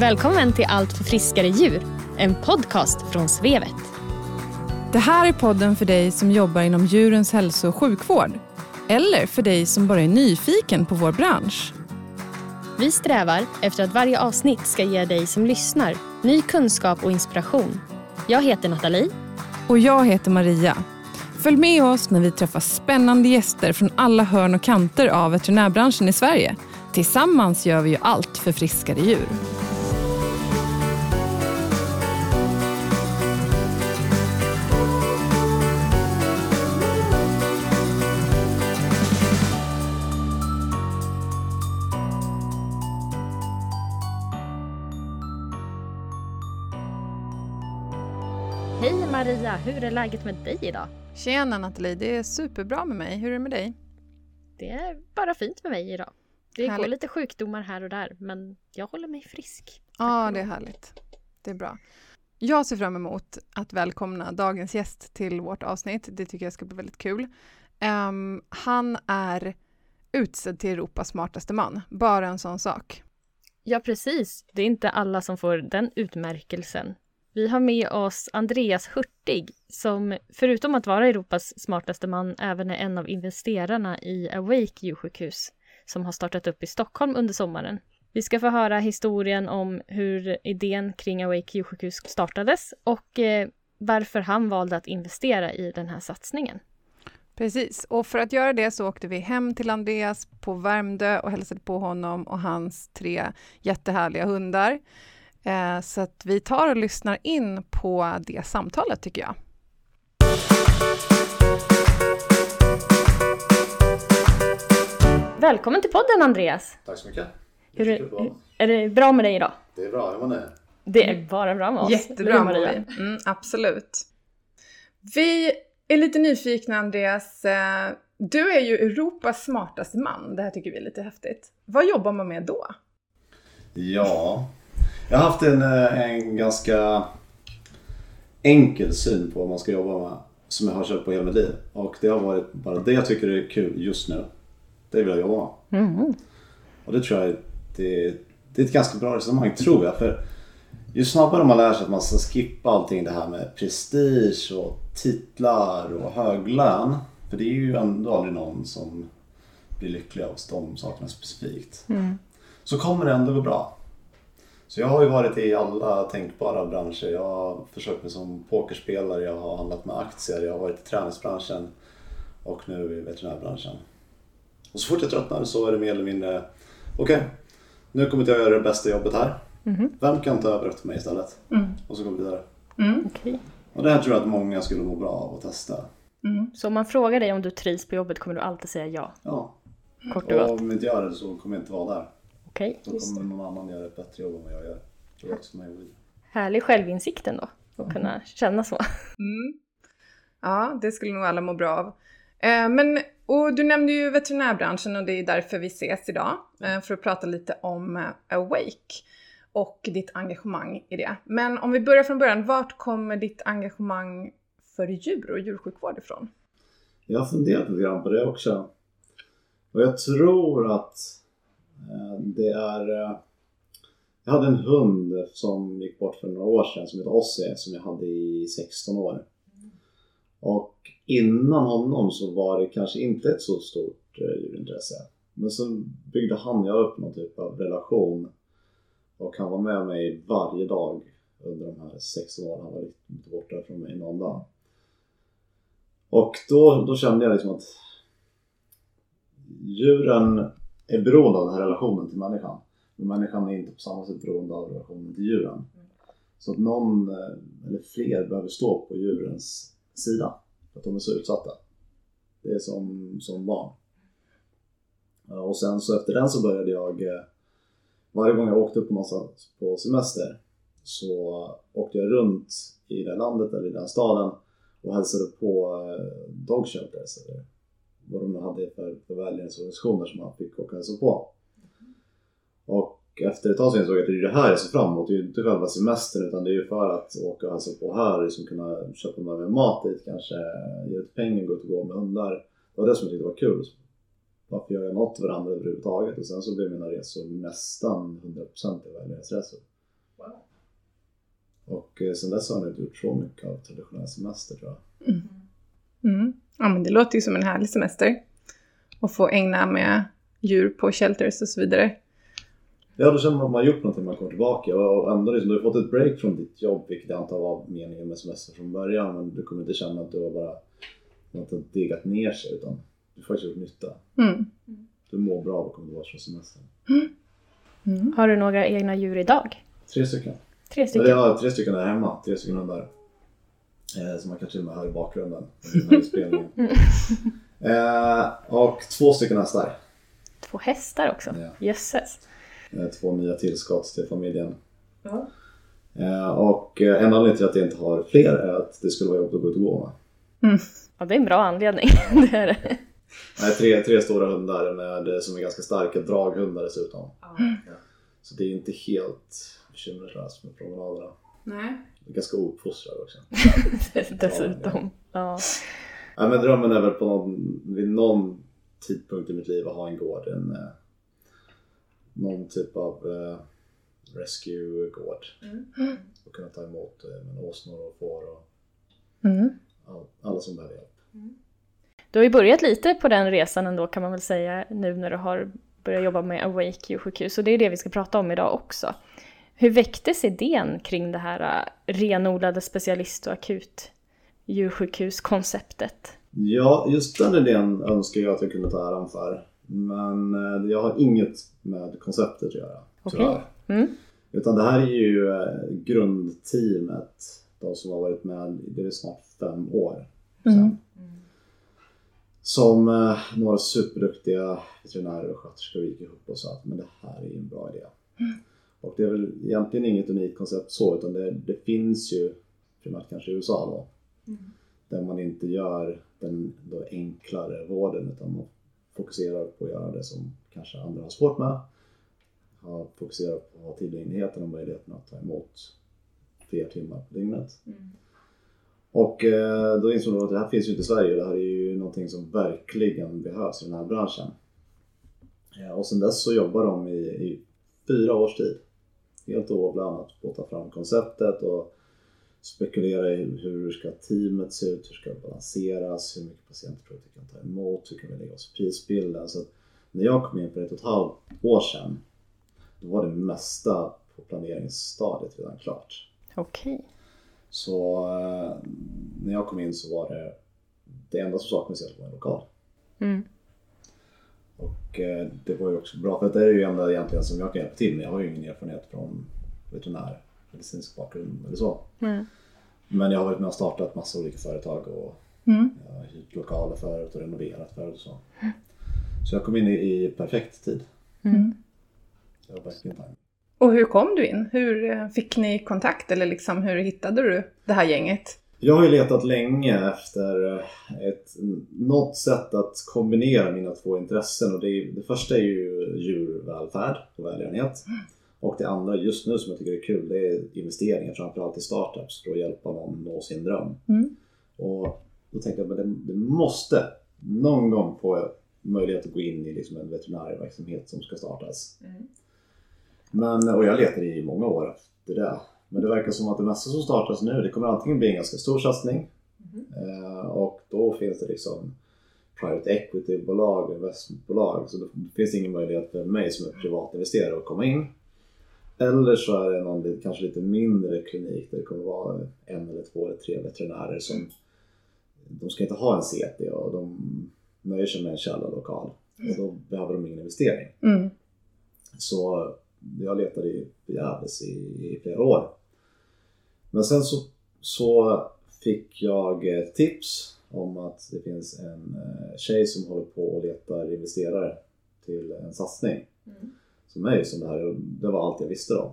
Välkommen till Allt för friskare djur, en podcast från Svevet. Det här är podden för dig som jobbar inom djurens hälso och sjukvård. Eller för dig som bara är nyfiken på vår bransch. Vi strävar efter att varje avsnitt ska ge dig som lyssnar ny kunskap och inspiration. Jag heter Nathalie. Och jag heter Maria. Följ med oss när vi träffar spännande gäster från alla hörn och kanter av veterinärbranschen i Sverige. Tillsammans gör vi ju allt för friskare djur. Hur är läget med dig idag? Tjena Nathalie, det är superbra med mig. Hur är det med dig? Det är bara fint med mig idag. Det Härligt. går lite sjukdomar här och där, men jag håller mig frisk. Ja, det är härligt. Det är bra. Jag ser fram emot att välkomna dagens gäst till vårt avsnitt. Det tycker jag ska bli väldigt kul. Ehm, han är utsedd till Europas smartaste man. Bara en sån sak. Ja, precis. Det är inte alla som får den utmärkelsen. Vi har med oss Andreas Hurtig som förutom att vara Europas smartaste man även är en av investerarna i Awake djursjukhus som har startat upp i Stockholm under sommaren. Vi ska få höra historien om hur idén kring Awake djursjukhus startades och eh, varför han valde att investera i den här satsningen. Precis, och för att göra det så åkte vi hem till Andreas på Värmdö och hälsade på honom och hans tre jättehärliga hundar. Eh, så att vi tar och lyssnar in på det samtalet tycker jag. Välkommen till podden Andreas! Tack så mycket. Hur är, det bra med dig idag? Det är bra, hur mår ni? Det är bara bra med oss. Jättebra mår Maria? vi. Mm, absolut. Vi är lite nyfikna Andreas. Eh, Du är ju Europas smartaste man. Det här tycker vi är lite häftigt. Vad jobbar man med då? Ja, jag har haft en, eh, en ganska enkel syn på vad man ska jobba med som jag har kört på hela mitt liv. Och det har varit bara det jag tycker är kul just nu. Det vill jag jobba med. Mm. Och det tror jag det, det är ett ganska bra resonemang, tror jag. För ju snabbare man lär sig att man ska skippa allting det här med prestige och titlar och hög lön. För det är ju ändå aldrig någon som blir lycklig av de sakerna specifikt. Så kommer det ändå gå bra. Så jag har ju varit i alla tänkbara branscher. Jag har försökt mig som pokerspelare, jag har handlat med aktier, jag har varit i träningsbranschen och nu i veterinärbranschen. Och så fort jag tröttnar så är det mer eller mindre, okej, nu kommer jag göra det bästa jobbet här. Vem kan ta över efter mig istället? Och så går vi vidare. Okej. Och det här tror jag att många skulle må bra av att testa. Så om man frågar dig om du trivs på jobbet kommer du alltid säga ja? Ja, Kort och och gott. om jag inte gör det så kommer jag inte vara där. Okej. Då kommer någon annan göra ett bättre jobb än vad jag gör. Det är också mig vidare. Härlig självinsikt ändå. Att kunna känna så. Mm. Ja, det skulle nog alla må bra av. Eh, Men, och du nämnde ju veterinärbranschen och det är därför vi ses idag. eh, För att prata lite om eh, Awake och ditt engagemang i det. Men om vi börjar från början, vart kommer ditt engagemang för djur och djursjukvård ifrån? Jag har funderat lite grann på det också. Och jag tror att Eh, det är... Eh, jag hade en hund som gick bort för några år sedan som heter Ossie som jag hade i 16 år. Och innan honom så var det kanske inte ett så stort eh, djurintresse. Men så byggde han och jag upp någon typ av relation. Och han var med mig varje dag under de här 16 åren. Han var lite borta från mig någon dag. Och då, då kände jag liksom att djuren är beroende av den här relationen till människan. Men människan är inte på samma sätt beroende av relationen till djuren. Så att någon, eh, eller fler, behöver stå på djurens sida. För att de är så utsatta. Det är som, som barn. Och sen så efter den så började jag, eh, varje gång jag åkte upp någonstans på semester så åkte jag runt i det landet eller i den staden och hälsade på eh, dog shelters eller vad de nu hade för, för välgörenhetsorganisationer som man fick åka och på. Och efter ett tag så insåg jag att det är det här jag ser fram emot. Det är ju inte själva semestern utan det är ju för att åka och hälsa på här, liksom kunna köpa med mig mat dit kanske, ge ut pengar, gå ut och gå med hundar. Det var det som jag tyckte var kul. Varför gör jag något för andra överhuvudtaget? Och sen så blev mina resor nästan 100% välgörenhetsresor. Och eh, sen dess har jag inte gjort så mycket av traditionell semester tror jag. Mm. Ja, men det låter ju som en härlig semester. Och få ägna med djur på shelters och så vidare. Ja, då känner man att man har gjort någonting, man kommer tillbaka och ändå liksom, du har fått ett break från ditt jobb, vilket jag antar var meningen med semester från början, men du kommer inte känna att du har bara något att diggat ner sig, utan du har faktiskt gjort nytta. Mm. Du mår bra av att komma tillbaka från semestern. Mm. Har du några egna djur idag? Tre stycken. Tre stycken? jag har tre stycken där hemma, tre stycken hundar. Eh, som man kanske till och med hör i bakgrunden. den här inspelningen. eh, och två stycken hästar. Två hästar också? Ja. Jösses. Eh, två nya tillskott till familjen. Eh, och en anledning till att jag inte har fler är att det skulle vara jobbigt att gå ut och gå med. Ja, det är en bra anledning. det är det. Nej, tre, tre stora hundar med, som är ganska starka draghundar dessutom. Så det är inte helt bekymmerslöst med promenaderna. Nej. Ganska ouppfostrade också. Dessutom. Ja. Nej, men drömmen är väl på någon, vid någon tidpunkt i mitt liv att ha en gård. En, eh, någon typ av eh, rescue-gård. Och kunna ta emot eh, åsnor och får och Mm. all, alla som behöver hjälp. Du har ju börjat lite på den resan ändå kan man väl säga nu när du har börjat jobba med Awake djursjukhus och det är det vi ska prata om idag också. Hur väcktes idén kring det här äh, renodlade specialist och akut djursjukhuskonceptet? Ja, just den idén önskar jag att jag kunde ta äran för. Men eh, jag har inget med konceptet att göra. Okej. tyvärr. Mm. Utan det här är ju eh, grundteamet. De som har varit med, det är snart fem år sedan. Mm. Som några superduktiga veterinärer och sköterskor gick ihop och sa att men det här är ju en bra idé. Och det är väl egentligen inget unikt koncept så utan det, det finns ju primärt kanske i USA då. Där man inte gör den då enklare vården utan man fokuserar på att göra det som kanske andra har svårt med. Har fokuserat på att ha tillgängligheten och möjligheten att ta emot fler timmar på dygnet. Och eh, då insåg de att det här finns ju inte i Sverige. Det här är ju någonting som verkligen behövs i den här branschen. Ja, och sen dess så jobbar de i, i fyra års tid. Helt oavlönat på att ta fram konceptet och spekulera i hur ska teamet se ut, hur ska det balanseras, hur mycket patienter tror vi kan ta emot, hur kan vi lägga oss i prisbilden. Så när jag kom in för ett och ett halvt år sedan, då var det mesta på planeringsstadiet redan klart. Okej. Så eh, när jag kom in så var det det enda som saknades var en lokal. Mm. Och eh, det var ju också bra för det är ju enda egentligen som jag kan hjälpa till med. Jag har ju ingen erfarenhet från veterinär, medicinsk bakgrund eller så. Mm. Men jag har varit med och startat massa olika företag och Mm. har hyrt lokaler förut och renoverat förut och så. Så jag kom in i, i perfekt tid. Mm. Det var verkligen time. Och hur kom du in? Hur eh, fick ni kontakt eller liksom hur hittade du det här gänget? Jag har ju letat länge efter ett, något sätt att kombinera mina två intressen och det, är, det första är ju djurvälfärd och välgörenhet. Och det andra just nu som jag tycker är kul det är investeringar, framförallt i startups för att hjälpa någon nå sin dröm. Mm. Och då tänkte jag att det, det måste någon gång få möjlighet att gå in i liksom en veterinärverksamhet som ska startas. Men, och jag letade i många år efter det. Men det verkar som att det mesta som startas nu, det kommer antingen bli en ganska stor satsning eh, och då finns det liksom private equity-bolag, investmentbolag. Så då finns det ingen möjlighet för mig som är privatinvesterare att komma in. Eller så är det någon kanske lite mindre klinik där det kommer vara en eller två eller tre veterinärer som de ska inte ha en CT och de nöjer sig med en källarlokal. Och då behöver de ingen investering. Mm. Så jag letade ju förgäves i, i flera år. Men sen så, så fick jag ett tips om att det finns en eh, tjej som håller på och letar investerare till en satsning. Som mig, som det här, det var allt jag visste då.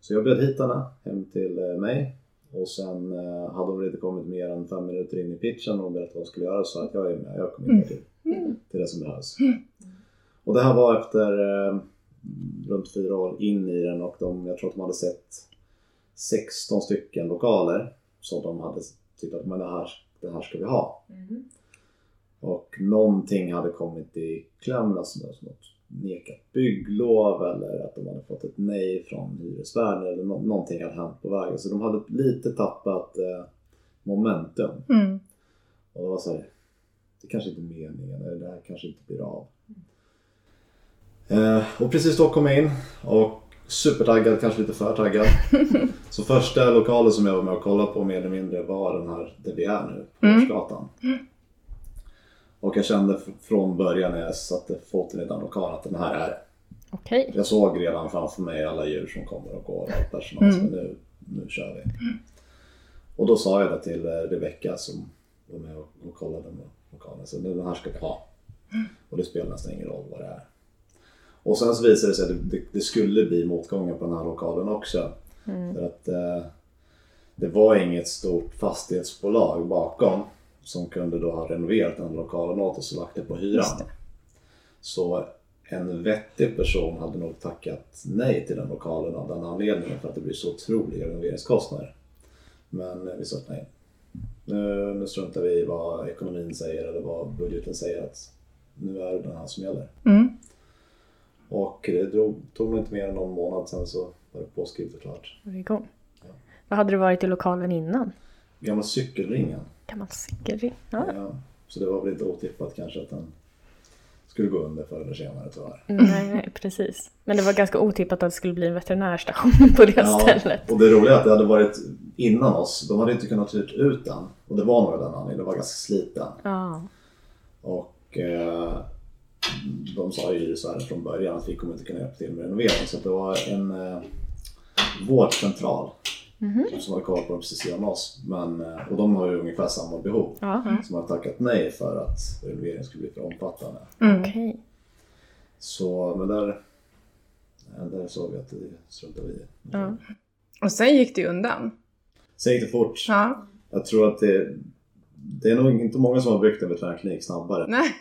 Så jag bjöd hit henne hem till eh, mig och sen eh, hade hon inte kommit mer än fem minuter in i pitchen och berättade vad hon skulle göra så att jag är med, jag kommer inte till, till det som behövs. Och det här var efter eh, runt fyra år in i den och de, jag tror att de hade sett 16 stycken lokaler som de hade tyckt att men det, här, det här ska vi ha. Och någonting hade kommit i kläm, alltså något nekat bygglov eller att de hade fått ett nej från hyresvärden eller nå- någonting hade hänt på vägen. Så de hade lite tappat eh, momentum. Mm. Och det var så här, det kanske inte är meningen, eller det här kanske inte blir av. Eh, och precis då kom jag in och supertaggad, kanske lite för taggad. så första lokalen som jag var med och kollade på mer eller mindre var den här där vi är nu, på Mm. Årsgatan. Och jag kände från början när jag satte foten i den lokalen att den här är det. Jag såg redan framför mig alla djur som kommer och går och personal. Mm. Nu, nu kör vi. Och då sa jag det till eh, Rebecka som var med och, kollade med lokalen. Så den här ska vi ha. Och det spelar nästan ingen roll vad det är. Och sen så visade det sig att det, det, skulle bli motgångar på den här lokalen också. För att eh, det var inget stort fastighetsbolag bakom som kunde då ha renoverat den lokalen åt oss och lagt det på hyran. Det. Så en vettig person hade nog tackat nej till den lokalen av den anledningen för att det blir så otroliga renoveringskostnader. Men eh, vi sa att nej. Nu, nu struntar vi i vad ekonomin säger eller vad budgeten säger att nu är det den här som gäller. Mm. Och det drog, tog inte mer än någon månad sen så var det påskrivet och klart. Var igång. Vad hade det varit i lokalen innan? Gamla cykelringen. Gammal cykelring. Ja. Ja, så det var väl inte otippat kanske att den skulle gå under förr eller senare tyvärr. Nej, nej, precis. Men det var ganska otippat att det skulle bli en veterinärstation på det stället. och det roliga är att det hade varit innan oss. De hade inte kunnat hyrt ut den. Och det var nog den anledningen. Det var ganska sliten. Ja. Och eh, de sa ju hyresvärden från början att vi kommer inte kunna hjälpa till med renovering. Så att det var en eh, vårdcentral som hade kollat på dem precis innan oss. Men, eh, och de har ju ungefär samma behov. Ja, Som har tackat nej för att renoveringen skulle bli för omfattande. Mm. okej. Så, men där, ja, där såg vi att det struntade vi i. Ja. Och sen gick det ju undan. Sen gick det fort. Ja. Jag tror att det, det är nog inte många som har byggt en veterinärklinik snabbare Nej.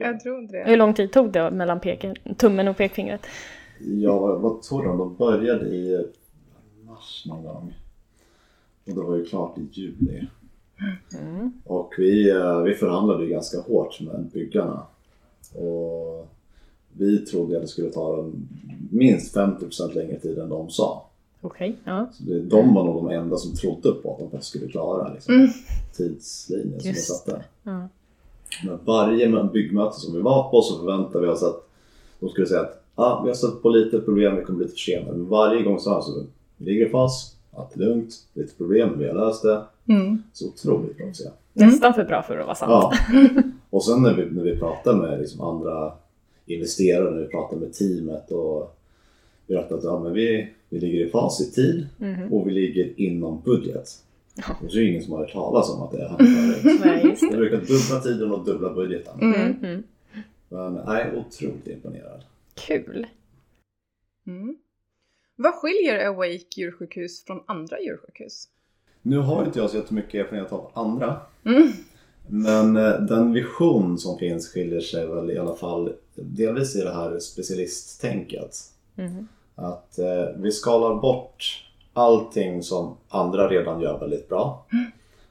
Jag tror inte Hur det. lång tid tog det mellan peken, tummen och pekfingret? Ja, vad, tog de? De började i mars någon gång. Och det var ju klart i juli. Mm. Och vi, eh, vi förhandlade ju ganska hårt med byggarna. Och vi trodde att det skulle ta dem minst 50% längre tid än de sa. Okej, ja. Så det, de var nog de enda som trodde på att de skulle klara liksom, Mm. tidslinjen som de satte. ja. Men varje byggmöte som vi var på så förväntade vi oss att de skulle säga att ah, vi har stött på lite problem, vi kommer bli lite försenade. Men varje gång sa de så vi ligger i fas, allt är lugnt, lite problem, vi har löst det. Mm. Så otroligt bra att se. Nästan för bra för att vara sant. Ja. Och sen när vi, när vi pratar med liksom andra investerare, när vi pratar med teamet och berättar att ja, men vi, vi ligger i fas i tid Mhm. och vi ligger inom budget. Så är det ingen som har hört talas om att det är Vi det. brukar dubbla tiden och dubbla budgeten. Mm. Mm. Men nej, otroligt imponerad. Kul. Mm. Vad skiljer Awake djursjukhus från andra djursjukhus? Nu har inte jag så jättemycket erfarenhet av andra. Mm. Men eh, den vision som finns skiljer sig väl i alla fall delvis i det här specialisttänket. Mm. Att eh, vi skalar bort allting som andra redan gör väldigt bra.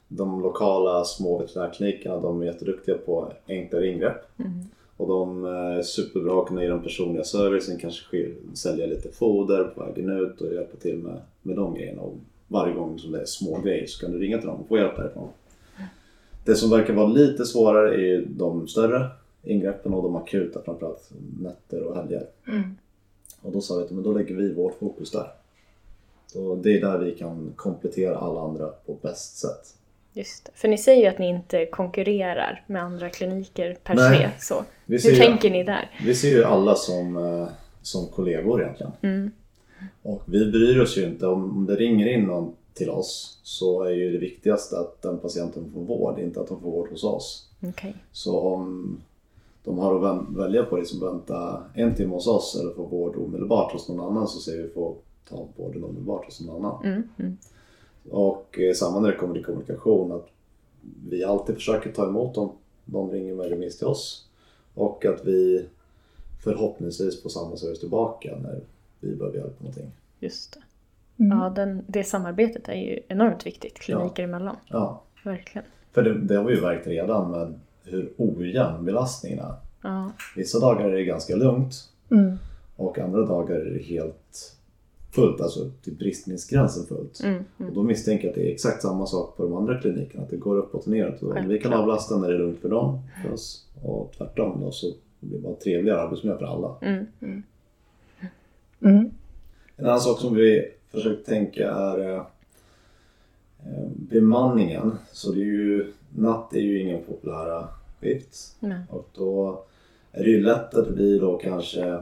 De lokala små veterinärklinikerna de är jätteduktiga på enklare ingrepp. Mm. Och de eh, är superbra på att kunna ge den personliga servicen, kanske sk- sälja lite foder på vägen ut och hjälpa till med, med de grejerna. Och varje gång som det är små grejer så kan du ringa till dem och få hjälp därifrån. Det som verkar vara lite svårare är ju de större ingreppen och de akuta, framförallt nätter och helger. Mm. Och då sa vi att men då lägger vi vårt fokus där. Så det är där vi kan komplettera alla andra på bäst sätt. Just det. För ni säger ju att ni inte konkurrerar med andra kliniker per Nej. se. Så. Vi Hur ser, ju, tänker ni där? vi ser ju alla som, eh, som kollegor egentligen. Mm. Och vi bryr oss ju inte, om det ringer in någon till oss så är ju det viktigaste att den patienten får vård, inte att de får vård hos oss. Okej. Så om de har att väl- välja på liksom vänta en timme hos oss eller få vård omedelbart hos någon annan så säger vi få ta vården omedelbart hos någon annan. Mm. Mm. Och eh, samma när det kommer till kommunikation att vi alltid försöker ta emot dem, de ringer med remiss till oss och att vi förhoppningsvis får samma service tillbaka när vi behöver hjälp med någonting. Just det. Mm. Ja, den, det samarbetet är ju enormt viktigt kliniker emellan. Ja, Verkligen. för det, det har vi ju märkt redan med hur ojämn belastningen är. Ja. Vissa dagar är det ganska lugnt Mm. och andra dagar är det helt fullt, alltså till bristningsgränsen fullt. Mm. Och då misstänker jag att det är exakt samma sak på de andra klinikerna, att det går uppåt och neråt. Och om vi kan avlasta när det är lugnt för dem, för oss, och tvärtom då, så blir det bara trevligare arbetsmiljö för alla. Mm. Mm. Mm. En annan sak som vi försökt tänka är eh, bemanningen. Så det är ju, natt är ju ingen populära skift. Och då är det ju lätt att det blir då kanske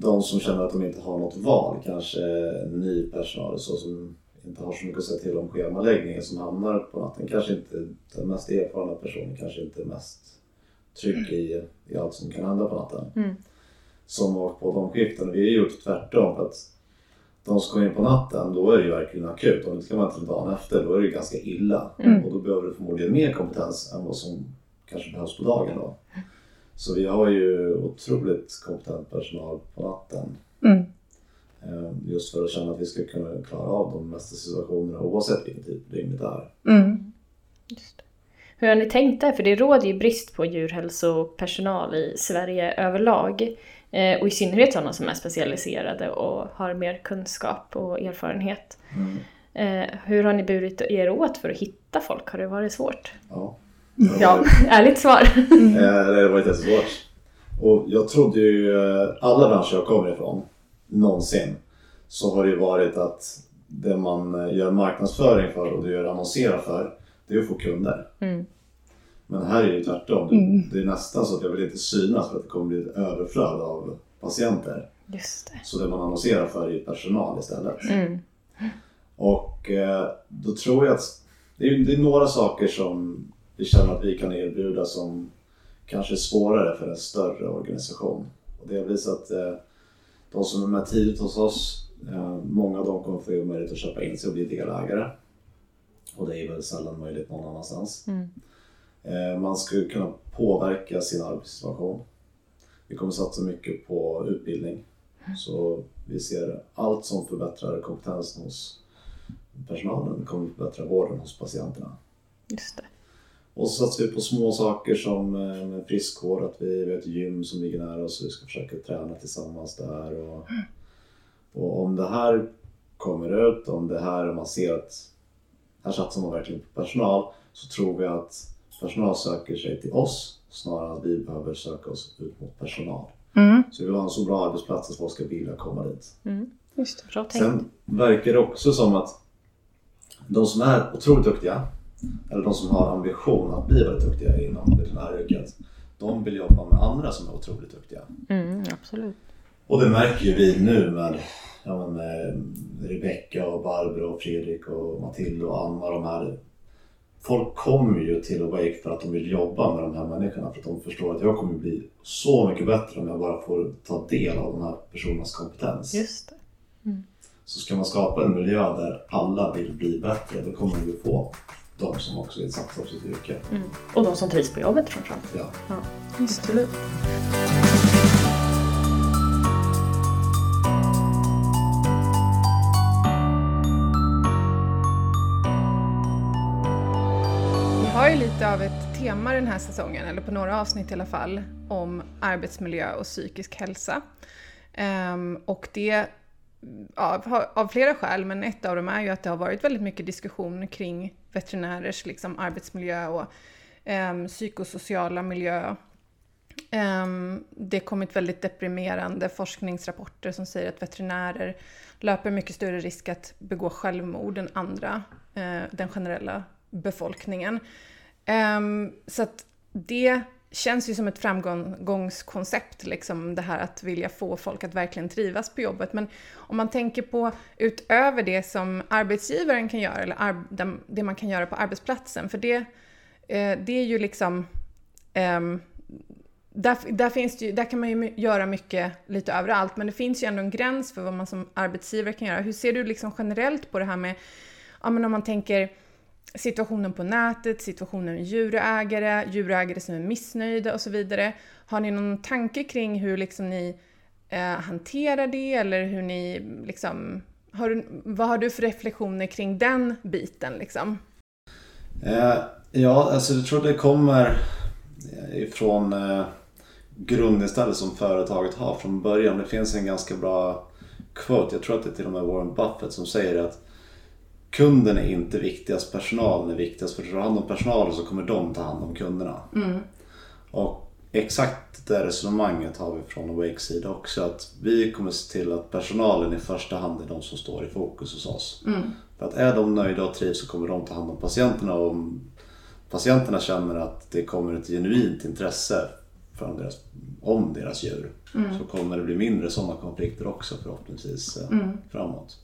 de som känner att de inte har något val, kanske ny personal så som inte har så mycket att säga till om schemaläggningen som hamnar på natten. Kanske inte den mest erfarna personen, kanske inte mest trygg i, i allt som kan hända på natten. Mm. Som åkt på de skiften. Vi har gjort tvärtom för att de som kommer in på natten, då är det ju verkligen akut. Om det kan vara till dagen efter, då är det ju ganska illa. Mm. Och då behöver du förmodligen mer kompetens än vad som kanske behövs på dagen då. Så vi har ju otroligt kompetent personal på natten. Mm. eh, Just för att känna att vi ska kunna klara av de mesta situationerna oavsett vilken tid på dygnet det är. Mm. Hur har ni tänkt där? För det råder ju brist på djurhälsopersonal i Sverige överlag. Eh, och i synnerhet sådana som är specialiserade och har mer kunskap och erfarenhet. Eh, hur har ni burit er åt för att hitta folk? Har det varit svårt? Ja. Ja, ärligt svar. Eh, Det har varit jättesvårt. Och jag trodde ju, eh, alla branscher jag kommer ifrån, någonsin, så har det ju varit att det man eh, gör marknadsföring för och det gör annonsera för, det är att få kunder. Mm. Men här är det ju tvärtom. Mm. Det är nästan så att jag vill inte synas för att det kommer bli ett överflöd av patienter. Just det. Så det man annonserar för är ju personal istället. Mm. Och då tror jag att det är, det är några saker som vi känner att vi kan erbjuda som kanske är svårare för en större organisation. Och det har visat att eh, de som är med tidigt hos oss, eh, många av dem kommer få möjlighet att köpa in sig och bli delägare. Och det är väl sällan möjligt någon annanstans. Mm. Eh, man skulle kunna påverka sin arbetssituation. Vi kommer satsa mycket på utbildning. Så vi ser allt som förbättrar kompetensen hos personalen kommer förbättra vården hos patienterna. Just det. Och så satsar vi på små saker som eh, friskvård, att vi vi har ett gym som ligger nära oss och vi ska försöka träna tillsammans där. Och, och om det här kommer ut, om det här man ser att här satsar man verkligen på personal, så tror vi att personal söker sig till oss snarare än att vi behöver söka oss ut mot personal. Mm. Så vi vill ha en så bra arbetsplats att folk ska vilja komma dit. Mm. Just det. Bra tänkt. Sen verkar det också som att de som är otroligt duktiga, eller de som har ambition att bli väldigt duktiga inom veterinäryrket, de vill jobba med andra som är otroligt duktiga. Mm, absolut. Och det märker ju vi nu med, ja, med Rebecka och Barbro och Fredrik och Matilda och Anna de här. Folk kommer ju till Awake för att de vill jobba med de här människorna för att de förstår att jag kommer bli så mycket bättre om jag bara får ta del av de här personernas kompetens. Just det. Så ska man skapa en miljö där alla vill bli bättre, då kommer vi få de som också vill satsa på sitt yrke. Mm. Och de som trivs på jobbet framförallt. Ja. Ja, absolut. Vi har ju lite av ett tema den här säsongen, eller på några avsnitt i alla fall, om arbetsmiljö och psykisk hälsa. Ehm, och det av- av flera skäl, men ett av dem är ju att det har varit väldigt mycket diskussion kring veterinärers liksom, arbetsmiljö och um, psykosociala miljö. Um, det har kommit väldigt deprimerande forskningsrapporter som säger att veterinärer löper mycket större risk att begå självmord än andra, uh, den generella befolkningen. Um, så att det känns ju som ett framgångskoncept, liksom det här att vilja få folk att verkligen trivas på jobbet. Men om man tänker på utöver det som arbetsgivaren kan göra, eller det man kan göra på arbetsplatsen, för det, eh, det är ju liksom ehm, där, där, finns det ju, där kan man ju göra mycket lite överallt, men det finns ju ändå en gräns för vad man som arbetsgivare kan göra. Hur ser du liksom generellt på det här med, ja men om man tänker situationen på nätet, situationen med djurägare, djurägare som är missnöjda och så vidare. Har ni någon tanke kring hur liksom ni eh, hanterar det eller hur ni liksom, har du, vad har du för reflektioner kring den biten liksom? Eh, ja, alltså jag tror det kommer eh, ifrån eh, grundinställning som företaget har från början. Det finns en ganska bra quote, jag tror att det är till och med Warren Buffett som säger att kunden är inte viktigast, personalen är viktigast. För tar du hand om personalen så kommer de ta hand om kunderna. Mm. Och exakt det resonemanget har vi från Awakes sida också. Att vi kommer se till att personalen i första hand är de som står i fokus hos oss. Mm. För att är de nöjda och trivs så kommer de ta hand om patienterna. Och om patienterna känner att det kommer ett genuint intresse från deras, om deras djur Mm. så kommer det bli mindre sådana konflikter också förhoppningsvis eh, Mm. framåt.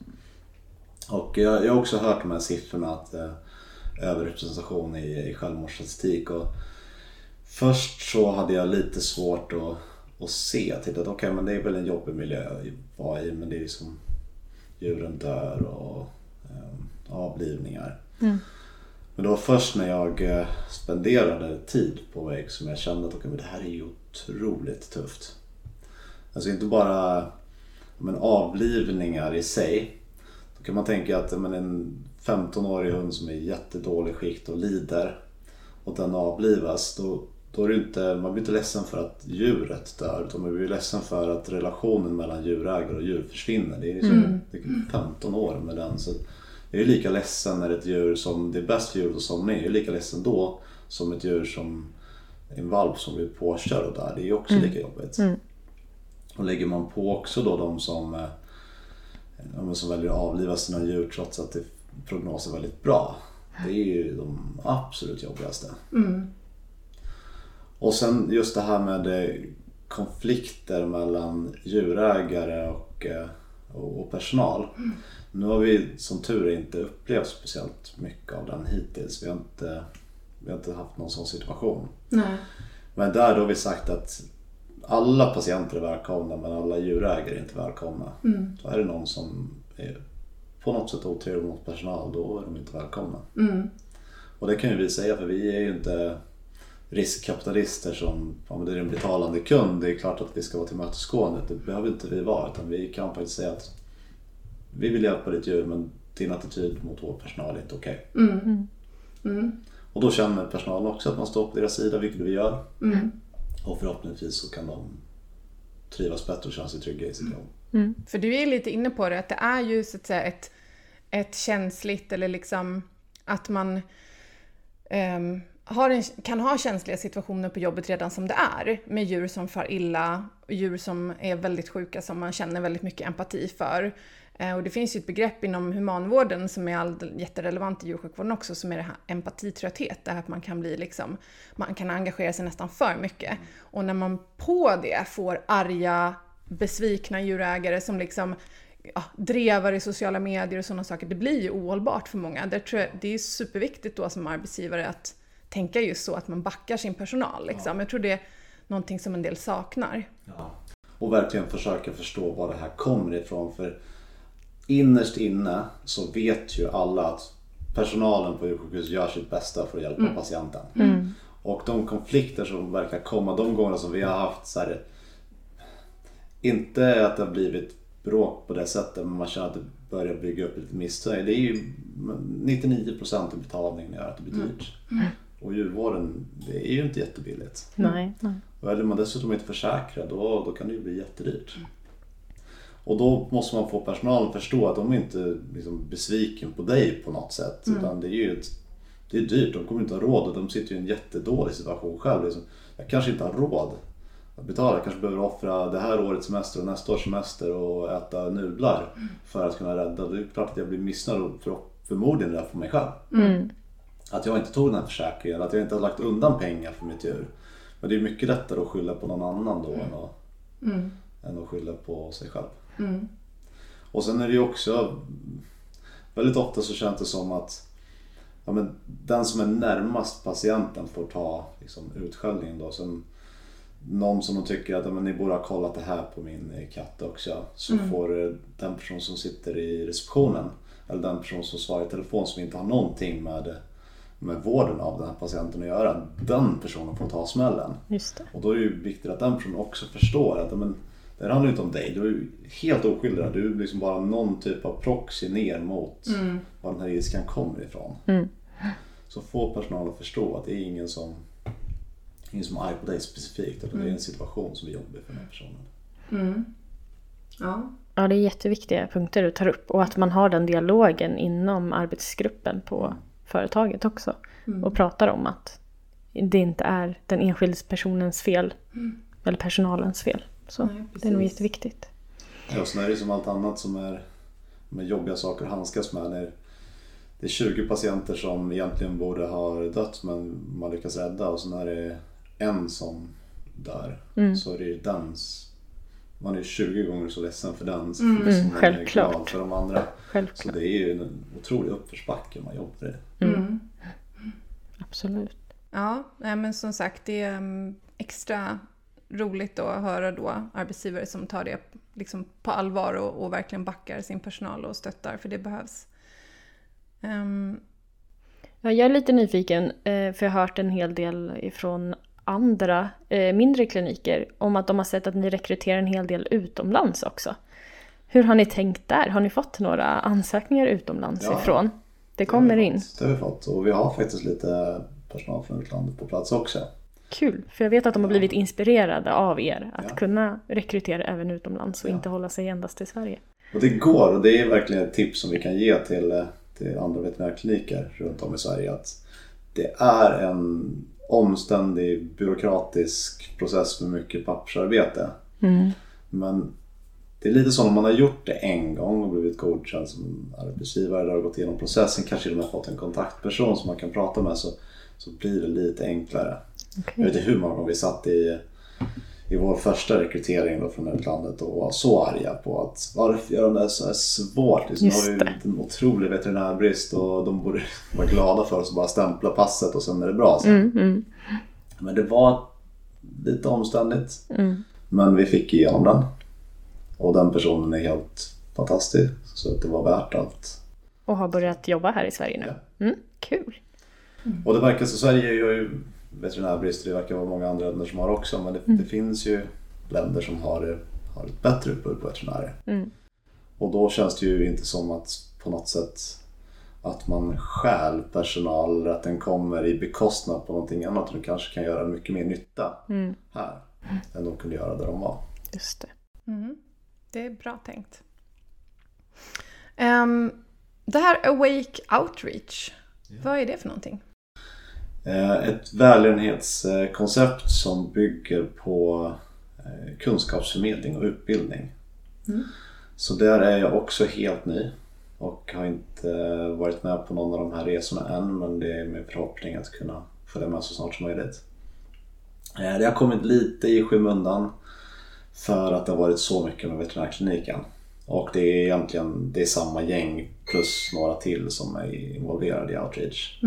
Och jag, jag har också hört de här siffrorna att eh, överrepresentation i, i självmordsstatistik. Och först så hade jag lite svårt att, att se till att okej men det är väl en jobbig miljö att vara i men det är liksom djuren dör och eh, avlivningar. Mm. Men det var först när jag eh, spenderade tid på väg som jag kände att okay, men det här är ju otroligt tufft. Alltså inte bara men, avlivningar i sig. Då kan man tänka att men, en 15-årig hund som är i jättedålig skikt och lider och den avlivas. Då, då är det inte, man blir inte ledsen för att djuret dör utan man blir ledsen för att relationen mellan djurägare och djur försvinner. Det är, liksom, Mm. det är 15 år med den. Så jag är lika ledsen när ett djur som det är bäst för djuret att somna. Jag är lika ledsen då som ett djur som en valp som blir påkörd och där. Det är också lika jobbigt. Mm. Och lägger man på också då de som, eh, ja, men som väljer att avliva sina djur trots att det prognos är väldigt bra. Det är ju de absolut jobbigaste. Mm. Och sen just det här med eh, konflikter mellan djurägare och, eh, och, och personal. Nu har vi som tur är inte upplevt speciellt mycket av den hittills. Vi har inte, vi har inte haft någon sån situation. Nej. Men där då har vi sagt att alla patienter är välkomna men alla djurägare är inte välkomna. Mm. Så är det någon som är på något sätt otrevlig mot personal, då är de inte välkomna. Mm. Och det kan ju vi säga för vi är ju inte riskkapitalister som, ja men det är en betalande kund, det är klart att vi ska vara tillmötesgående. Det behöver inte vi vara utan vi kan faktiskt säga att vi vill hjälpa ditt djur men din attityd mot vår personal är inte okej. Mm. Mm. Mm. Och då känner personalen också att man står på deras sida, vilket vi gör. Mm. Och förhoppningsvis så kan de trivas bättre och känna sig trygga i sitt jobb. Mm. För du är lite inne på det, att det är ju så att säga ett, ett känsligt eller liksom att man har en, kan ha känsliga situationer på jobbet redan som det är. Med djur som far illa, och djur som är väldigt sjuka som man känner väldigt mycket empati för. Eh, och det finns ju ett begrepp inom humanvården som är all, jätterelevant i djursjukvården också som är det här empatitrötthet. Det här att man kan bli liksom, man kan engagera sig nästan för mycket. Och när man på det får arga, besvikna djurägare som liksom ja, drevar i sociala medier och sådana saker, det blir ju ohållbart för många. Det, tror jag, det är superviktigt då som arbetsgivare att tänka just så att man backar sin personal. Liksom. Jag tror det är någonting som en del saknar. Och verkligen försöka förstå var det här kommer ifrån. För innerst inne så vet ju alla att personalen på djursjukhus gör sitt bästa för att hjälpa patienten. Mm. Och de konflikter som verkar komma, de gånger som vi har haft så här, Inte att det har blivit bråk på det sättet men man känner att det börjar bygga upp lite missnöje. Det är ju 99% i betalningen gör att det blir dyrt. Och djurvården, det är ju inte jättebilligt. Nej, nej. Och är man dessutom inte försäkrad då, då kan det ju bli jättedyrt. Och då måste man få personalen att förstå att de är inte liksom besviken på dig på något sätt. Utan det är ju ett, det är dyrt, de kommer inte ha råd och de sitter ju i en jättedålig situation själv. Liksom, jag kanske inte har råd att betala, jag kanske behöver offra det här årets semester och nästa års semester och äta nudlar för att kunna rädda. Det är klart att jag blir missnöjd och för, förmodligen rädd för mig själv. Mm. Att jag inte tog den här försäkringen, att jag inte har lagt undan pengar för mitt djur. Men det är mycket lättare att skylla på någon annan då än, att, Mm. än att skylla på sig själv. Mm. Och sen är det ju också väldigt ofta så känns det som att ja, men den som är närmast patienten får ta liksom, utskällningen då. Sen, någon som de tycker att ja, men ni borde ha kollat det här på min katt också. Så får eh, den person som sitter i receptionen eller den person som svarar i telefon som inte har någonting med, med vården av den här patienten att göra. Den personen får ta smällen. Just det. Och då är det ju viktigt att den personen också förstår att ja, men, det här handlar inte om dig. Du är helt oskyldig. Du är liksom bara någon typ av proxy ner mot Mm. var den här risken kommer ifrån. Mm. Så få personal att förstå att det är ingen som ingen som är arg på dig specifikt. Utan det är en situation som är jobbig för den här personen. Mm. Ja. Ja, det är jätteviktiga punkter du tar upp. Och att man har den dialogen inom arbetsgruppen på företaget också. Och pratar om att det inte är den enskilda personens fel. Eller personalens fel. Så Nej, det är nog jätteviktigt. Ja, och sen är det som allt annat som är med jobbiga saker att handskas med. När det är 20 patienter som egentligen borde ha dött men man lyckas rädda och sen är det en som dör. Mm. Så är det ju dens... Man är 20 gånger så ledsen för den som Mm, man är självklart. glad för de andra. Så Självklart. det är ju en otrolig uppförsbacke man jobbar i. Mm. Absolut. Ja, men som sagt det är mm, extra roligt då att höra då arbetsgivare som tar det liksom på allvar och, och verkligen backar sin personal och stöttar för det behövs. Ehm, Ja, jag är lite nyfiken, eh, för jag har hört en hel del ifrån andra eh, mindre kliniker om att de har sett att ni rekryterar en hel del utomlands också. Hur har ni tänkt där? Har ni fått några ansökningar utomlands Ja. ifrån? Det kommer vi in. fått. Det har vi fått och vi har faktiskt lite personal från utlandet på plats också. Kul, för jag vet att de har blivit inspirerade av er att Ja. kunna rekrytera även utomlands och Ja. inte hålla sig endast i Sverige. Och det går och det är verkligen ett tips som vi kan ge till, till andra veterinärkliniker runt om i Sverige. Att det är en omständig byråkratisk process med mycket pappersarbete. Men det är lite som om man har gjort det en gång och blivit godkänd som arbetsgivare och gått igenom processen, kanske till och med fått en kontaktperson som man kan prata med så, så blir det lite enklare. Jag vet inte hur många gånger vi satt i, i vår första rekrytering då från utlandet och var så arga på att varför gör de det så här svårt? Liksom, Just har ju det. en otrolig veterinärbrist och de borde vara glada för oss att bara stämpla passet och sen är det bra. Mm, mm, Men det var lite omständigt. mm. Men vi fick igenom den. Och den personen är helt fantastisk. Så att det var värt allt. Och har börjat jobba här i Sverige nu. Mm, kul. Och det verkar så, Sverige gör ju veterinärbrist, det verkar vara många andra länder som har också. Men det, det finns ju länder som har, har ett bättre utbud på veterinärer. Mm. Och då känns det ju inte som att på något sätt att man stjäl personal eller att den kommer i bekostnad på någonting annat. Och kanske kan göra mycket mer nytta Mm, här än de kunde göra där de var. just det. mm, det är bra tänkt. Ehm, det här Awake Outreach, vad är det för någonting? Eh, Ett välgörenhetskoncept som bygger på eh, kunskapsförmedling och utbildning. Så där är jag också helt ny och har inte varit med på någon av de här resorna än men det är min förhoppning att kunna följa med så snart som möjligt. Eh, Det har kommit lite i skymundan för att det har varit så mycket med veterinärkliniken. Och det är egentligen det är samma gäng plus några till som är involverade i outreach.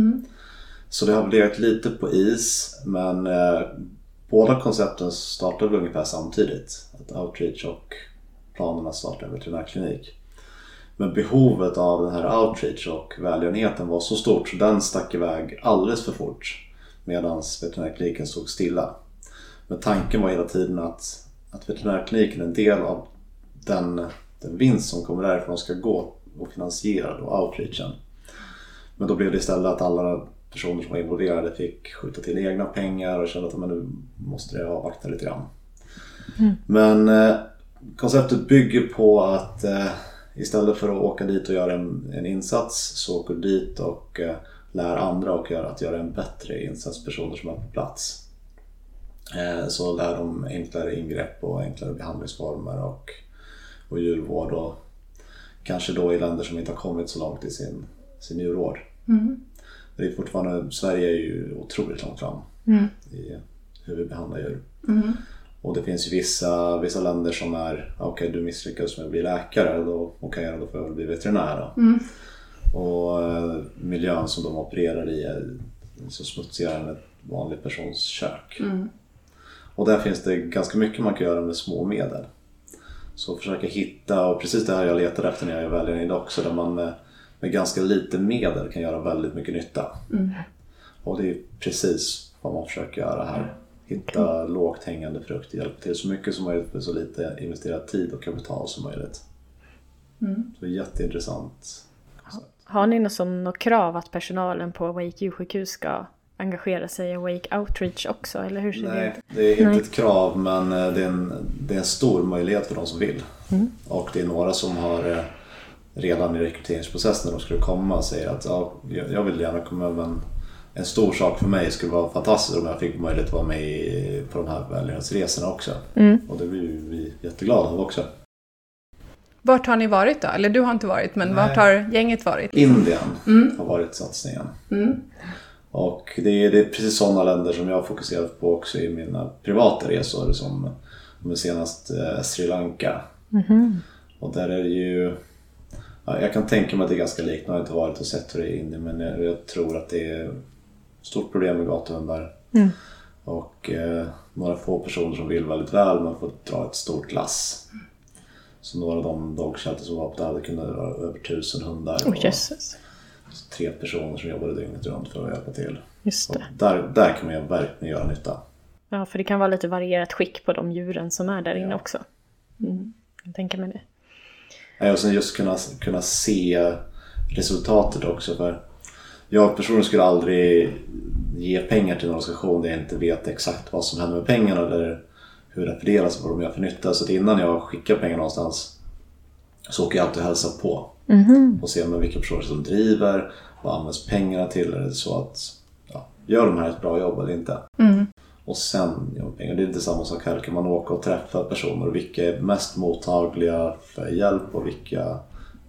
Så det har legat lite på is men eh, båda koncepten startade väl ungefär samtidigt. Att outreach och planerna att starta en veterinärklinik. Men behovet av den här outreach och välgörenheten var så stort så den stack iväg alldeles för fort. Medan veterinärkliniken stod stilla. Men tanken var hela tiden att, att veterinärkliniken, en del av den, den vinst som kommer därifrån ska gå och finansiera då outreachen. Men då blev det istället att alla personer som var involverade fick skjuta till egna pengar och kände att men nu måste det avvakta lite grann. Men eh, konceptet bygger på att eh, istället för att åka dit och göra en, en insats så åker du dit och eh, lär andra och göra, att göra en bättre insats, personer som är på plats. Eh, så lär de enklare ingrepp och enklare behandlingsformer och, och djurvård och kanske då i länder som inte har kommit så långt i sin, sin djurvård. Det är fortfarande, Sverige är ju otroligt långt fram i hur vi behandlar djur. Och det finns ju vissa, vissa länder som är, okej du misslyckades med att bli läkare, då, okej då får jag väl bli veterinär då. Och eh, miljön som de opererar i är så smutsigare än ett vanlig persons kök. Och där finns det ganska mycket man kan göra med små medel. Så försöka hitta, och precis det här jag letar efter när jag är välgörenhet också, där man med, ganska lite medel kan göra väldigt mycket nytta. Och det är precis vad man försöker göra här. Hitta lågt hängande frukt, hjälpa till så mycket som möjligt med så lite investerad tid och kapital som möjligt. Så jätteintressant. Har ni något, som, något krav att personalen på Wake djursjukhus ska engagera sig i Awake Outreach också, eller hur ser det Nej, ut? det är inte Nej. ett krav men eh, det är, en, det är en stor möjlighet för de som vill. Mm. Och det är några som har eh, redan i rekryteringsprocessen när de skulle komma säger att ja, jag vill gärna komma men en stor sak för mig skulle vara fantastiskt om jag fick möjlighet att vara med på de här välgörenhetsresorna också. Mm. Och det blir vi jätteglada av också. Vart har ni varit då? Eller du har inte varit, men Nej. vart har gänget varit? Indien Mm. har varit satsningen. Mm. Och det är, det är precis sådana länder som jag fokuserat på också i mina privata resor som som senast eh, Sri Lanka. Mhm. Och där är det ju... Ja, jag kan tänka mig att det är ganska likt, nu har jag inte varit och sett hur det är i Indien men jag, jag tror att det är stort problem med gatuhundar. Mm. Och eh, några få personer som vill väldigt väl men får dra ett stort lass. Så några av de dogshelter som var på det hade kunnat vara över tusen hundar. Åh och jösses. tre personer som jobbade dygnet runt för att hjälpa till. Just Och det. där, där kan man verkligen göra nytta. Ja, för det kan vara lite varierat skick på de djuren som är där inne Ja. också. Mm. Jag tänker mig det. Och sen just kunna, kunna se resultatet också. För jag personligen skulle aldrig ge pengar till en organisation där jag inte vet exakt vad som händer med pengarna eller hur det fördelas och vad de gör för nytta. Så att innan jag skickar pengar någonstans så åker jag alltid och hälsar på Mhm. och ser med vilka personer som driver, vad används pengarna till? Är det så att ja, gör de här ett bra jobb eller inte? Mm. Och sen ger man pengar. Det är inte samma sak här. Kan man åka och träffa personer och vilka är mest mottagliga för hjälp och vilka,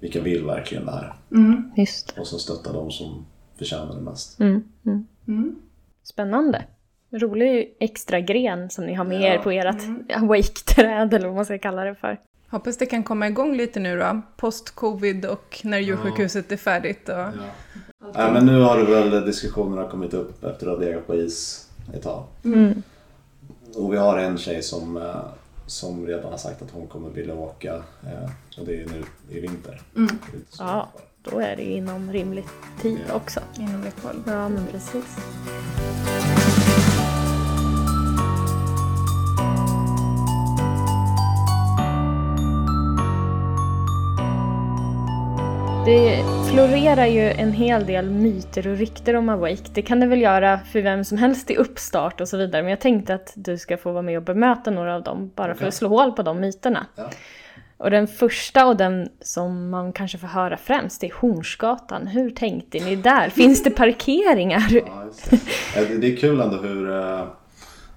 vilka vill verkligen det här? Mm. Och så stötta de som förtjänar det mest. Mm. Mm. Mm. Spännande. Rolig extra gren som ni har med Ja. er på ert awake-träd eller vad man ska kalla det för. Hoppas det kan komma igång lite nu då, post-covid och när djursjukhuset är färdigt. Och... Ja. Nej, men nu har väl diskussionerna kommit upp efter att ha legat på is ett tag. Mm. Och vi har en tjej som, eh, som redan har sagt att hon kommer vilja åka. eh, Och det är nu i vinter. Mm. Ja. Då är det ju inom rimlig tid Ja. också. Inom räckhåll. Ja, men precis. Det florerar ju en hel del myter och rykten om Awake. Det kan det väl göra för vem som helst i uppstart och så vidare. Men jag tänkte att du ska få vara med och bemöta några av dem. Bara för Okej. att slå hål på de myterna. Ja. Och den första och den som man kanske får höra främst är Hornsgatan. Hur tänkte ni där? Finns det parkeringar? Ja, det. Det- Det är kul ändå hur, eh,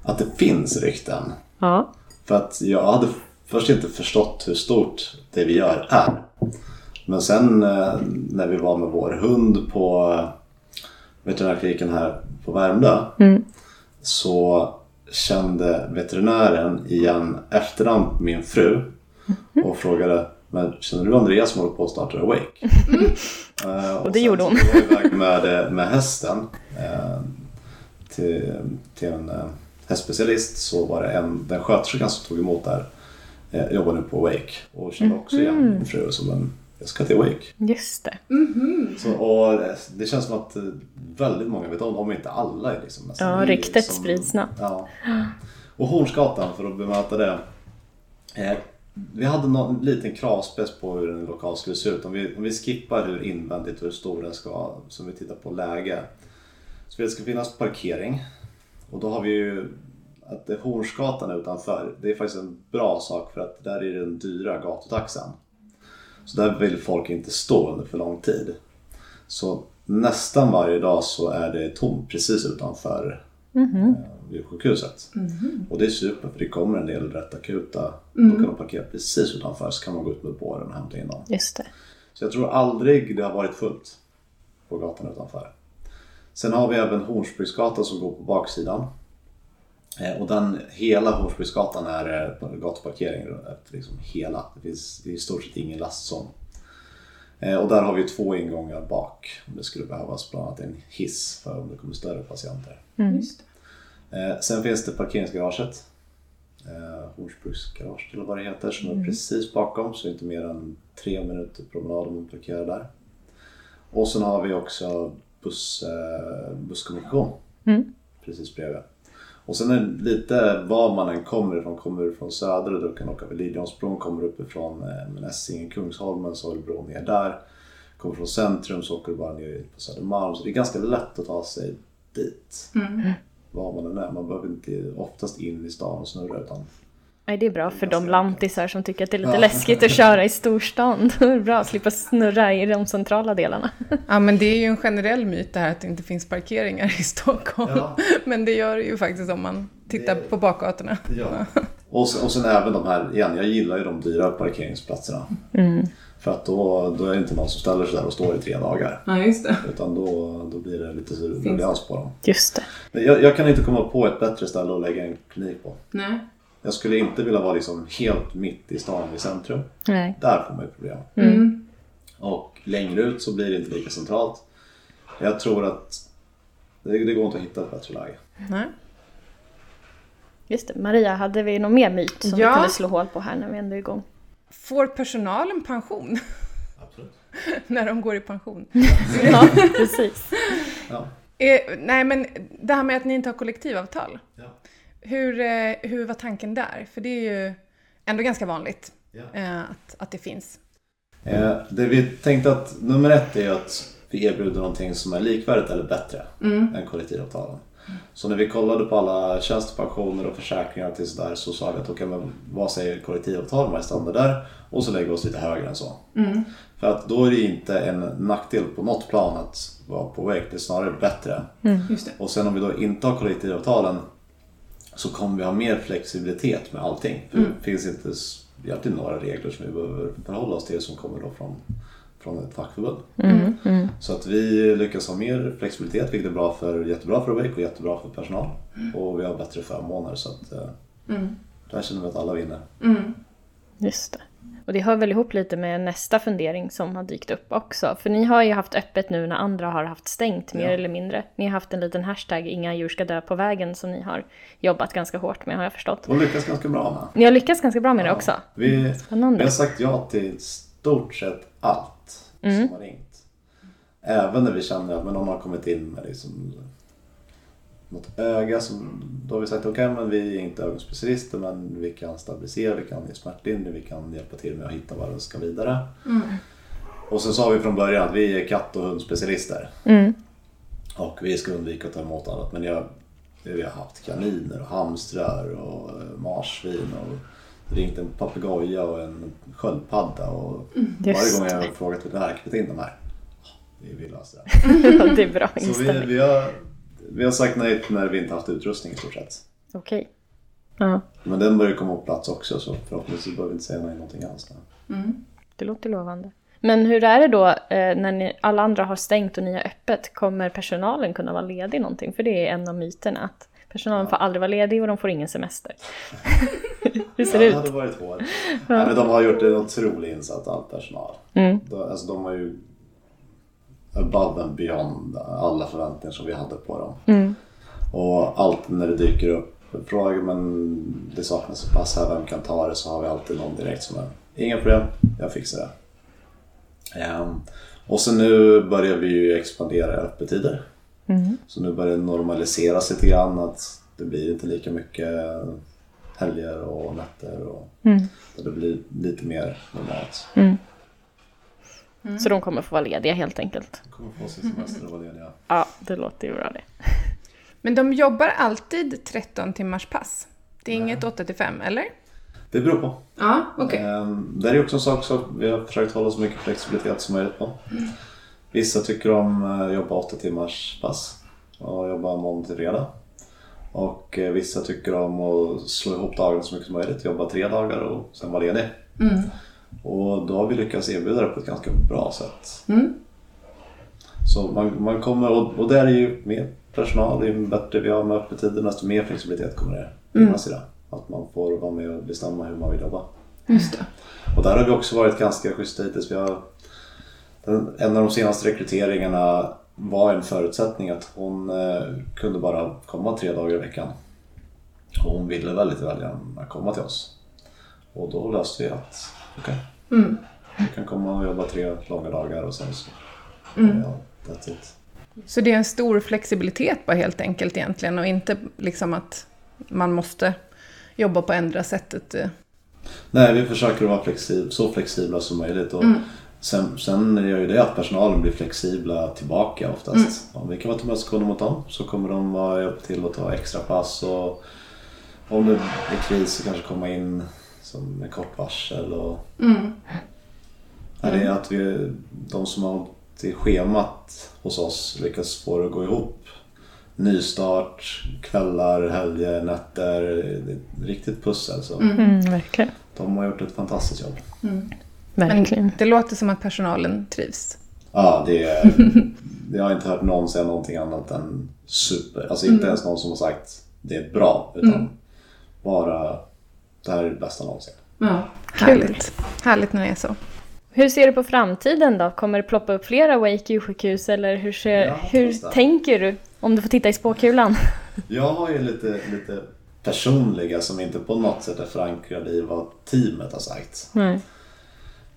att det finns rykten. Ja. För att jag hade först inte förstått hur stort det vi gör är. Men sen eh, när vi var med vår hund på eh, veterinärkliniken här på Värmdö Mm. så kände veterinären igen efternamn på min fru och frågade men känner du Andreas som håller på att starta Awake? Eh, Och det gjorde hon. så var jag iväg med, med hästen eh, till, till en eh, hästspecialist så var det en, den sköterskan som tog emot där eh, jobbar nu på Awake och kände också igen min fru som en jag ska till Awake. Just det. Så, och eh, det känns som att eh, väldigt många vet om, om inte alla. är Liksom, nästan. Ja, Det är ryktet liksom- sprids snabbt. Ja. Och Hornsgatan, för att bemöta det. Eh, vi hade någon en liten kravspec på hur en lokal skulle se ut. Om vi, om vi skippar hur invändigt och hur stor den ska vara, som vi tittar på läge. Så det ska finnas parkering. Och då har vi ju att det är Hornsgatan utanför, det är faktiskt en bra sak för att där är den dyra gatutaxan. Så där vill folk inte stå under för lång tid. Så nästan varje dag så är det tomt precis utanför Mhm. eh, djursjukhuset. Och det är super för det kommer en del rätt akuta. Då kan de parkera precis utanför så kan man gå ut med båren och hämta in dem. Just det. Så jag tror aldrig det har varit fullt på gatan utanför. Sen har vi även Hornsbruksgatan som går på baksidan. Eh, Och den, hela Hornsbruksgatan är eh, gatuparkering efter liksom hela. Det finns i stort sett ingen lastzon. Eh, Och där har vi två ingångar bak om det skulle behövas bland annat en hiss för om det kommer större patienter. Mm. Eh, Sen finns det parkeringsgaraget. Eh, Hornsbruksgarage eller vad det heter som är precis bakom så inte mer än tre minuter promenad om man parkerar där. Och sen har vi också buss, eh, busskommunikation Mm. precis bredvid. Och sen är det lite var man än kommer ifrån. Kommer du från söder då kan du åka vid Lidingöbron. Kommer du uppifrån eh, Essingen, Kungsholmen så har du bron ner där. Kommer från centrum så åker du bara ner på Södermalm. Så det är ganska lätt att ta sig dit. Var man än är. Man behöver inte oftast in i stan och snurra utan Nej, det är bra för de lantisar som tycker att det är lite Ja. läskigt att köra i storstan. Det är bra att slippa snurra i de centrala delarna. Ja, men det är ju en generell myt det här att det inte finns parkeringar i Stockholm. Ja. Men det gör det ju faktiskt om man tittar Det- på bakgatorna. Ja. Och, sen, och sen även de här, igen, jag gillar ju de dyra parkeringsplatserna. För att då, då är det inte någon som ställer sig där och står i tre dagar. Ja, just det. Utan då, då blir det lite ruljans på dem. Just det. Jag, jag kan inte komma på ett bättre ställe att lägga en klinik på. Nej. Jag skulle inte vilja vara liksom helt mitt i stan i centrum. Nej. Där får man ju problem. Mm. Och längre ut så blir det inte lika centralt. Jag tror att det, det går inte att hitta ett bättre läge. Nej. Just det. Maria, hade vi någon mer myt som Ja. vi kunde slå hål på här när vi ändå är igång? Får personalen pension Absolut. när de går i pension? Ja, precis. Ja. Eh, nej, men det här med att ni inte har kollektivavtal. Ja. Hur, eh, hur var tanken där? För det är ju ändå ganska vanligt eh, att, att det finns. Eh, det vi tänkte att nummer ett är att vi erbjuder någonting som är likvärdigt eller bättre än kollektivavtalen. Så när vi kollade på alla tjänstepensioner och försäkringar till sådär så sa vi att okej, men vad säger kollektivavtal, vad är standard där? Och så lägger vi oss lite högre än så. För att då är det inte en nackdel på något plan att vara på Wake, det är snarare bättre. Just det. Och sen om vi då inte har kollektivavtalen så kommer vi ha mer flexibilitet med allting. För det finns inte egentligen några regler som vi behöver förhålla oss till som kommer då från, från ett fackförbund. Så att vi lyckas ha mer flexibilitet vilket är bra för, jättebra för Awake och jättebra för personal. Och vi har bättre förmåner så att eh, där känner vi att alla vinner. Just det. Och det hör väl ihop lite med nästa fundering som har dykt upp också. För ni har ju haft öppet nu när andra har haft stängt mer Ja. eller mindre. Ni har haft en liten hashtag, inga djur ska dö på vägen, som ni har jobbat ganska hårt med har jag förstått. Och lyckas ganska bra med. Ni har lyckats ganska bra med det också. Vi, Spännande. vi har sagt ja till stort sett allt som har ringt. Även när vi känner att men någon har kommit in med liksom något öga. Som, då har vi sagt okej men vi är inte ögonspecialister men vi kan stabilisera, vi kan ge smärtlindring, vi kan hjälpa till med att hitta vad det ska vidare. Och sen sa vi från början att vi är katt och hundspecialister. Mm. Och vi ska undvika att ta emot annat. Men jag, vi har haft kaniner och hamstrar och eh, marsvin och ringt en papegoja och en sköldpadda. Och varje Just gång jag har det. frågat veterinär, kvitta in de här. Vi vill lösa det. det är bra Så vi, inställning. vi, har, vi har sagt nej när vi inte haft utrustning i stort sett. Okej. Ja, Men den börjar komma på plats också så förhoppningsvis behöver vi inte säga nej någonting alls. det låter lovande. Men hur är det då eh, när ni, alla andra har stängt och ni har öppet? Kommer personalen kunna vara ledig någonting? För det är en av myterna att personalen får aldrig vara ledig och de får ingen semester. hur ser det Ja, ut? det hade varit hårt. Nej, men de har gjort en otrolig insats, all personal. Mm. De, alltså, de har ju above and beyond alla förväntningar som vi hade på dem. Mm. Och alltid när det dyker upp frågor men det saknas ett pass här, vem kan ta det? Så har vi alltid någon direkt som är inga problem, jag fixar det. Ehm, och så nu börjar vi ju expandera öppettider. Mm. Så nu börjar det normaliseras lite grann att det blir inte lika mycket helger och nätter och Mm. det blir lite mer normalt. Så de kommer få vara lediga helt enkelt. kommer få sin semester och vara lediga. Ja, det låter ju bra det. Men de jobbar alltid 13 timmars pass? Det är inget 8 till 5, eller? Det beror på. Ja, okej. Ehm, Det är också en sak som vi har försökt hålla så mycket flexibilitet som möjligt på. Vissa tycker om att jobba åtta timmars pass och jobba måndag till fredag. Och eh, vissa tycker om att slå ihop dagarna så mycket som möjligt, jobba tre dagar och sen vara ledig. Och då har vi lyckats erbjuda det på ett ganska bra sätt. Så man, man kommer, och, och där är ju mer personal, ju bättre vi har med öppettider desto mer flexibilitet kommer det finnas i det. Att man får vara med och bestämma hur man vill jobba. Just det. Och där har vi också varit ganska schyssta hittills. Vi har, den, en av de senaste rekryteringarna var en förutsättning att hon eh, kunde bara komma tre dagar i veckan. Och hon ville väldigt väl gärna komma till oss. Och då löste vi att okej, du kan komma och jobba tre långa dagar och sen så, ja, that's it. Så det är en stor flexibilitet bara helt enkelt egentligen och inte liksom att man måste jobba på ändra sättet. eh. Nej, vi försöker vara flexib- så flexibla som möjligt. Och Sen, sen gör ju det att personalen blir flexibla tillbaka oftast. Mm. Om vi kan vara tillmötesgående mot dem så kommer de vara hjälpa till att ta extra pass. Och om det är kris så kanske komma in som med kort varsel. Och... Mm. Ja, det är att vi, de som har till schemat hos oss lyckas få det att gå ihop. Nystart, kvällar, helger, nätter. Det är ett riktigt pussel. Så mm. mm, verkligen. De har gjort ett fantastiskt jobb. Mm. Verkligen. Men det låter som att personalen trivs. Ja, det är, jag har inte hört någon säga någonting annat än super. Alltså inte mm. ens någon som har sagt det är bra. Utan mm. bara det här är det bästa någonsin. Ja, härligt. Härligt när det är så. Hur ser du på framtiden då? Kommer det ploppa upp flera Wake djursjukhus eller hur, ser, ja, hur tänker du om du får titta i spåkulan? Jag har ju lite, lite personliga som inte på något sätt är förankrade i vad teamet har sagt. Nej.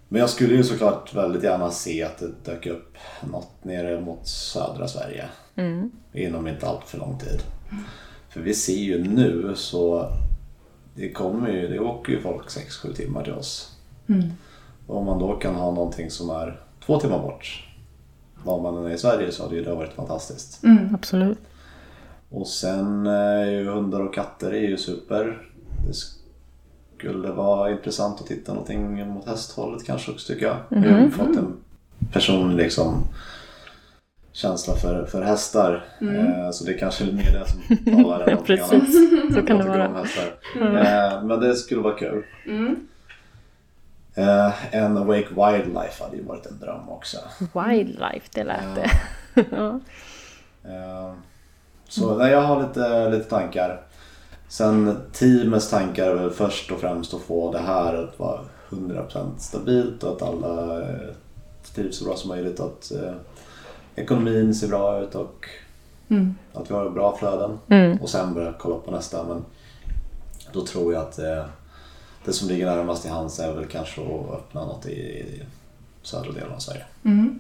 Men jag skulle ju såklart väldigt gärna se att det dök upp något nere mot södra Sverige. Mm. Inom inte allt för lång tid. För vi ser ju nu så det kommer ju, det åker ju folk 6-7 timmar till oss. Mm. Och om man då kan ha någonting som är två timmar bort, var man än är i Sverige så hade ju det varit fantastiskt. Mm, absolut. Och sen är ju hundar och katter är ju super. Det skulle vara intressant att titta någonting mot hästhållet kanske också tycker jag. Mm. Jag har fått en personlig liksom, känsla för, för hästar. Mm. Eh, så det är kanske är mer det som talar än någonting Precis. annat. Så kan det vara. Mm. Eh, men det skulle vara kul. Mm. Eh, en Awake Wildlife hade ju varit en dröm också. Wildlife, det lät det. ja. Eh, så nej, jag har lite, lite tankar. Sen teamets tankar är väl först och främst att få det här att vara 100% stabilt och att alla trivs så bra som möjligt. Att eh, ekonomin ser bra ut och mm. att vi har bra flöden. Mm. Och sen börja kolla på nästa. Men då tror jag att eh, det som ligger närmast i hands är väl kanske att öppna något i, i södra delen av Sverige. Mm.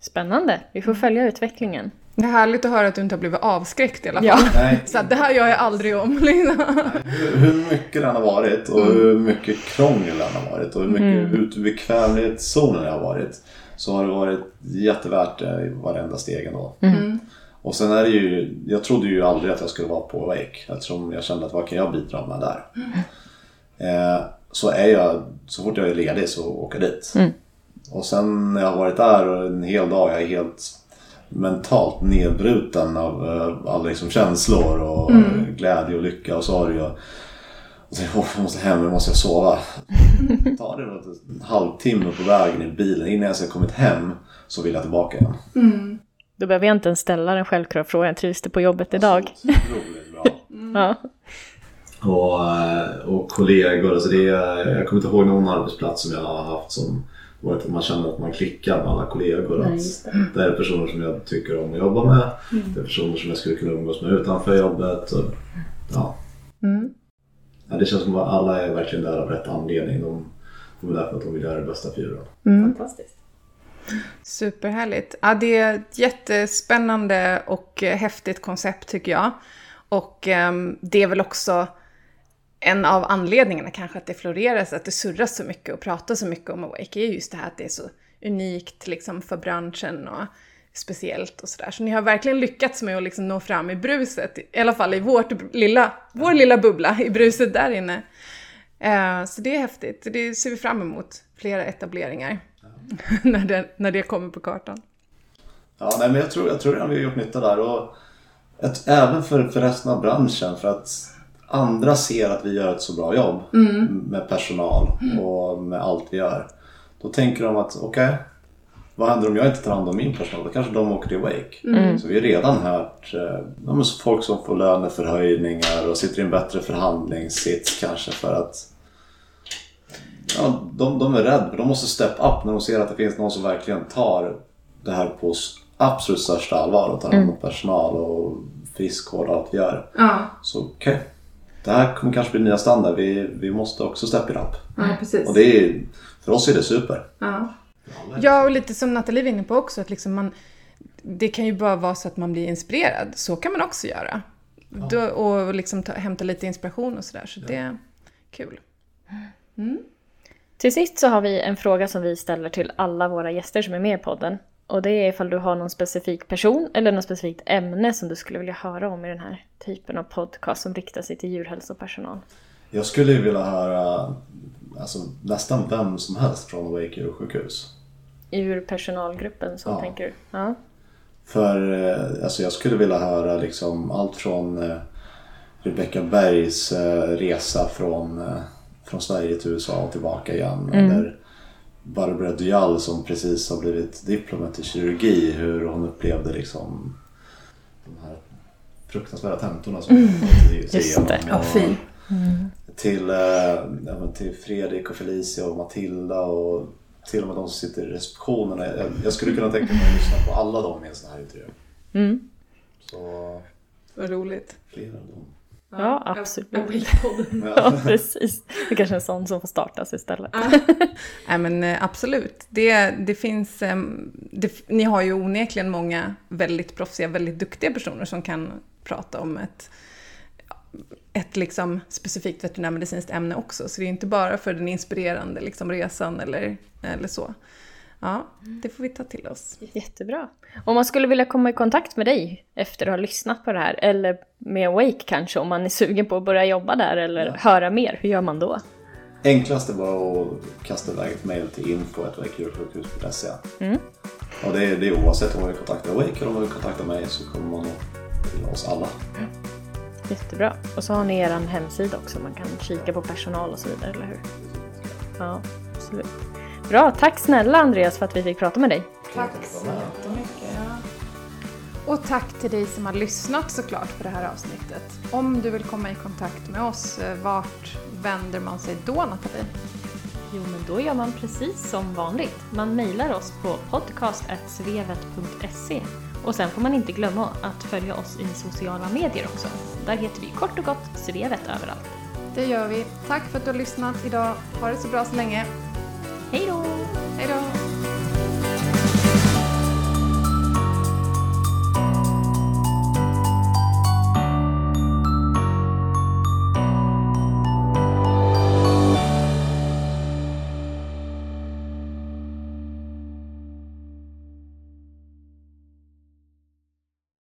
Spännande, vi får följa utvecklingen. Det är härligt att höra att du inte har blivit avskräckt i alla fall. Ja. Så det här gör jag aldrig om. hur, hur mycket den har varit och mm. hur mycket krångel den har varit och hur mycket mm. bekvämlighetszonen det har varit. Så har det varit jättevärt det i varenda steg ändå. Mm. Och sen är det ju, jag trodde ju aldrig att jag skulle vara på Wake eftersom jag kände att vad kan jag bidra med där? Mm. Eh, så är jag, så fort jag är ledig så åker jag dit. Mm. Och sen när jag har varit där och en hel dag, jag är helt mentalt nedbruten av uh, alla liksom känslor och mm. glädje och lycka och sorg. Oh, jag måste hem, nu måste jag sova. Tar det en halvtimme på vägen i bilen innan jag ens har kommit hem så vill jag tillbaka igen. Mm. Då behöver jag inte ens ställa den självklara frågan, trivs du på jobbet idag? Alltså, otroligt bra. mm. ja. och, eh, och kollegor, alltså det är, jag kommer inte ihåg någon arbetsplats som jag har haft som varit att man känner att man klickar med alla kollegor. Nej, det. det. är personer som jag tycker om att jobba med. Mm. Det är personer som jag skulle kunna umgås med utanför jobbet. Och, ja. Mm. Ja. det känns som att alla är verkligen där av rätt anledning. De, de är där för att de vill göra det bästa för djuren. Mm. Fantastiskt. Superhärligt. Ja, det är ett jättespännande och häftigt koncept tycker jag. Och um, det är väl också en av anledningarna kanske att det floreras, att det surras så mycket och pratas så mycket om Awake är just det här att det är så unikt liksom för branschen och speciellt och sådär. Så ni har verkligen lyckats med att liksom nå fram i bruset, i alla fall i vårt lilla, vår lilla bubbla i bruset där inne. Uh, så det är häftigt, det ser vi fram emot, flera etableringar ja. när, det, när det kommer på kartan. Ja, nej, men jag tror, jag tror redan vi har gjort nytta där och ett, även för, för resten av branschen för att andra ser att vi gör ett så bra jobb mm. med personal och med allt vi gör. Då tänker de att okej, okay, vad händer om jag inte tar hand om min personal? Då kanske de åker till Wake. Mm. Så vi har redan hört eh, folk som får löneförhöjningar och sitter i en bättre förhandlingssits kanske för att ja, de, de är rädda. De måste step up när de ser att det finns någon som verkligen tar det här på absolut största allvar och tar hand om mm. personal och friskvård och allt vi gör. Ja. Så okej. Okay det här kommer kanske bli nya standard. Vi, vi måste också step it up. Ja, precis. Och det är, för oss är det super. Ja. Ja, och lite som Nathalie var inne på också, att liksom man, det kan ju bara vara så att man blir inspirerad. Så kan man också göra. Ja. Då, och liksom ta, hämta lite inspiration och sådär. Så, så ja. det är kul. Mm. Till sist så har vi en fråga som vi ställer till alla våra gäster som är med i podden. Och det är ifall du har någon specifik person eller något specifikt ämne som du skulle vilja höra om i den här typen av podcast som riktar sig till djurhälsopersonal. Jag skulle ju vilja höra alltså, nästan vem som helst från Wake djursjukhus. Ur personalgruppen så Ja. tänker du? Ja. För eh, alltså, jag skulle vilja höra liksom allt från eh, Rebecca Bergs eh, resa från, från Sverige till USA och tillbaka igen. Eller Barbara Dujal som precis har blivit diplomat i kirurgi. Hur hon upplevde liksom de här fruktansvärda tentorna som hon fick se Just igenom. fin. Till, ja, till Fredrik och Felicia och Matilda och till och med de som sitter i receptionen. Jag, jag skulle kunna tänka mig att lyssna på alla dem i en sån här intervju. Mm. Så Vad roligt. fler av dem. Ja, absolut. Awake-podden. Ja, precis. Det kanske är en sån som får startas istället. Nej men eh, absolut. Det, det finns, ehm, det, ni har ju onekligen många väldigt proffsiga, väldigt duktiga personer som kan prata om ett, ett liksom specifikt veterinärmedicinskt ämne också. Så det är inte bara för den inspirerande liksom resan eller, eller så. Ja, det får vi ta till oss. Jättebra. Om man skulle vilja komma i kontakt med dig efter att ha lyssnat på det här, eller med Awake kanske, om man är sugen på att börja jobba där eller Ja. höra mer, hur gör man då? Enklast är bara att kasta iväg ett mejl till info.djursjukhus.se Mm. Och det är, det är oavsett om man vill kontakta Awake eller om man vill kontakta mig så kommer man att till oss alla. Jättebra. Och så har ni er hemsida också, man kan kika på personal och så vidare, eller hur? Ja, absolut. Bra, tack snälla Andreas för att vi fick prata med dig. Tack så jättemycket. Och tack till dig som har lyssnat såklart på det här avsnittet. Om du vill komma i kontakt med oss, eh, vart vänder man sig då Nathalie? Jo, men då gör man precis som vanligt. Man mejlar oss på podcast.svevet.se och sen får man inte glömma att följa oss i sociala medier också. Där heter vi kort och gott Svevet överallt. Det gör vi. Tack för att du har lyssnat idag. Ha det så bra så länge. Hej då! Hej då!